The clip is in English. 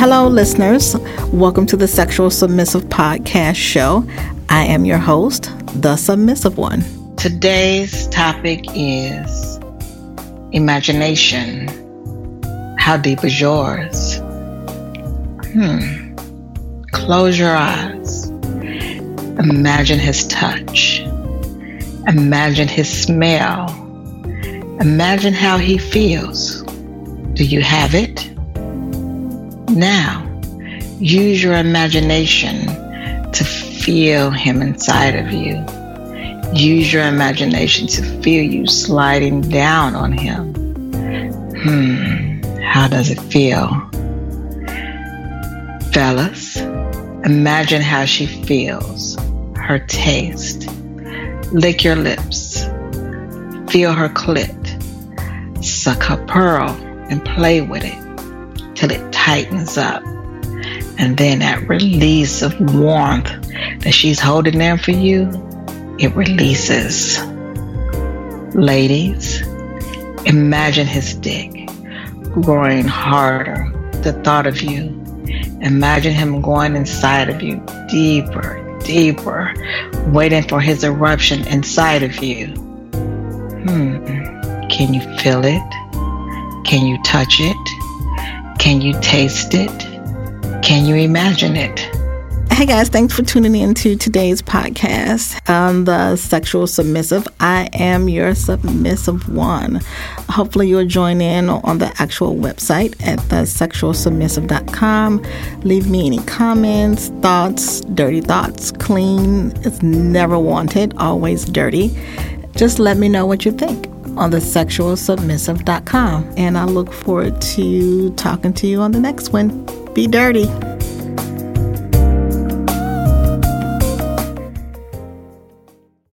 Hello, listeners. Welcome to the Sexual Submissive Podcast Show. I am your host, the Submissive One. Today's topic is imagination. How deep is yours? Hmm. Close your eyes. Imagine his touch. Imagine his smell. Imagine how he feels. Do you have it? Now, use your imagination to feel him inside of you. Use your imagination to feel you sliding down on him. Hmm, how does it feel? Fellas, imagine how she feels, her taste. Lick your lips. Feel her clit. Suck her pearl and play with it till it tightens up. And then that release of warmth that she's holding there for you, it releases. Ladies, imagine his dick growing harder. The thought of you. Imagine him going inside of you deeper, deeper, waiting for his eruption inside of you. Hmm. Can you feel it? Can you touch it? Can you taste it? Can you imagine it? Hey guys, thanks for tuning in to today's podcast on the sexual submissive. I am your submissive one. Hopefully, you'll join in on the actual website at the sexualsubmissive.com. Leave me any comments, thoughts, dirty thoughts, clean. It's never wanted, always dirty. Just let me know what you think on the sexualsubmissive.com. And I look forward to talking to you on the next one. Be dirty.